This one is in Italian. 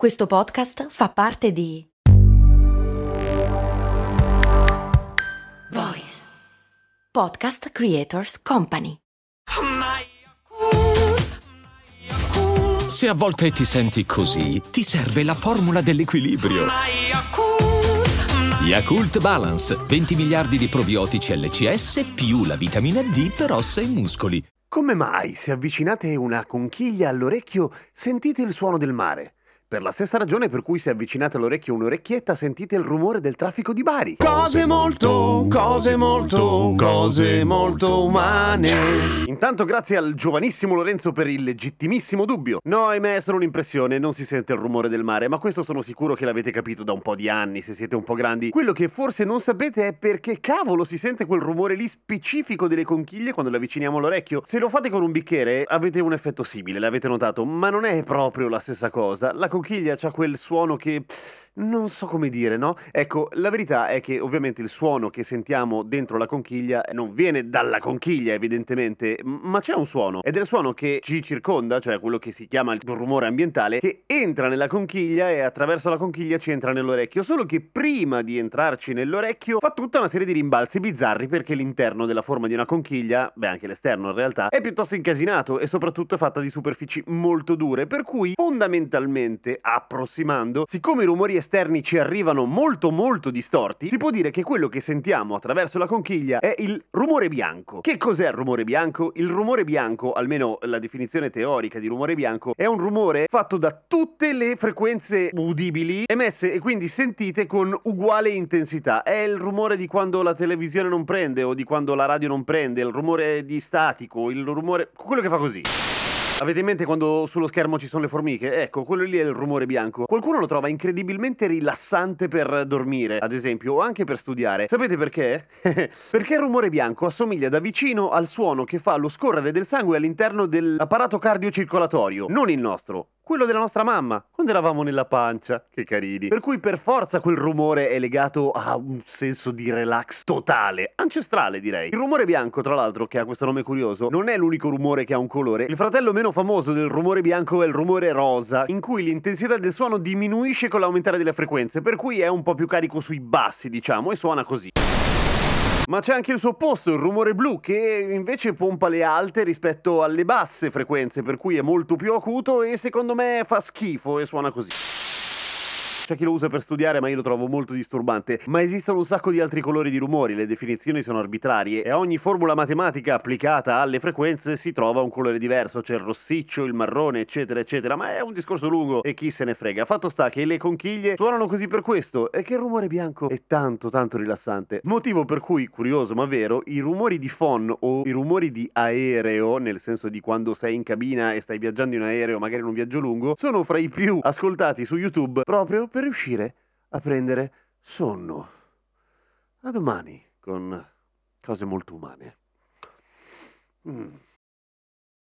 Questo podcast fa parte di Voice Podcast Creators Company. Se a volte ti senti così, ti serve la formula dell'equilibrio. Yakult Balance, 20 miliardi di probiotici LCS più la vitamina D per ossa e muscoli. Come mai, se avvicinate una conchiglia all'orecchio, sentite il suono del mare? Per la stessa ragione per cui se avvicinate all'orecchio un'orecchietta sentite il rumore del traffico di Bari. Cose molto, cose molto, cose molto umane. Intanto grazie al giovanissimo Lorenzo per il legittimissimo dubbio. No, ahimè, è solo un'impressione, non si sente il rumore del mare, ma questo sono sicuro che l'avete capito da un po' di anni, se siete un po' grandi. Quello che forse non sapete è perché cavolo si sente quel rumore lì specifico delle conchiglie quando le avviciniamo all'orecchio. Se lo fate con un bicchiere avete un effetto simile, l'avete notato, ma non è proprio la stessa cosa. La conchiglia ha quel suono che non so come dire, no? Ecco, la verità è che ovviamente il suono che sentiamo dentro la conchiglia non viene dalla conchiglia, evidentemente, ma c'è un suono ed è il suono che ci circonda, cioè quello che si chiama il rumore ambientale, che entra nella conchiglia e attraverso la conchiglia ci entra nell'orecchio, solo che prima di entrarci nell'orecchio fa tutta una serie di rimbalzi bizzarri perché l'interno della forma di una conchiglia, beh anche l'esterno in realtà, è piuttosto incasinato e soprattutto è fatta di superfici molto dure, per cui fondamentalmente, approssimando, siccome i rumori esterni ci arrivano molto molto distorti, si può dire che quello che sentiamo attraverso la conchiglia è il rumore bianco. Che cos'è il rumore bianco? Il rumore bianco, almeno la definizione teorica di rumore bianco, è un rumore fatto da tutte le frequenze udibili emesse e quindi sentite con uguale intensità. È il rumore di quando la televisione non prende o di quando la radio non prende, il rumore di statico, il rumore... quello che fa così. Avete in mente quando sullo schermo ci sono le formiche? Ecco, quello lì è il rumore bianco. Qualcuno lo trova incredibilmente rilassante per dormire, ad esempio, o anche per studiare. Sapete perché? perché il rumore bianco assomiglia da vicino al suono che fa lo scorrere del sangue all'interno dell'apparato cardiocircolatorio, non il nostro quello della nostra mamma, quando eravamo nella pancia. Che carini. Per cui per forza quel rumore è legato a un senso di relax totale, ancestrale direi. Il rumore bianco, tra l'altro, che ha questo nome curioso, non è l'unico rumore che ha un colore. Il fratello meno famoso del rumore bianco è il rumore rosa, in cui l'intensità del suono diminuisce con l'aumentare delle frequenze, per cui è un po' più carico sui bassi, diciamo, e suona così. Ma c'è anche il suo opposto, il rumore blu, che invece pompa le alte rispetto alle basse frequenze, per cui è molto più acuto e secondo me fa schifo e suona così. C'è chi lo usa per studiare, ma io lo trovo molto disturbante. Ma esistono un sacco di altri colori di rumori, le definizioni sono arbitrarie e a ogni formula matematica applicata alle frequenze si trova un colore diverso. C'è il rossiccio, il marrone, eccetera, eccetera. Ma è un discorso lungo e chi se ne frega. Fatto sta che le conchiglie suonano così per questo e che il rumore bianco è tanto, tanto rilassante. Motivo per cui, curioso ma vero, i rumori di phon o i rumori di aereo, nel senso di quando sei in cabina e stai viaggiando in aereo, magari in un viaggio lungo, sono fra i più ascoltati su YouTube proprio per riuscire a prendere sonno. A domani con cose molto umane. Mm.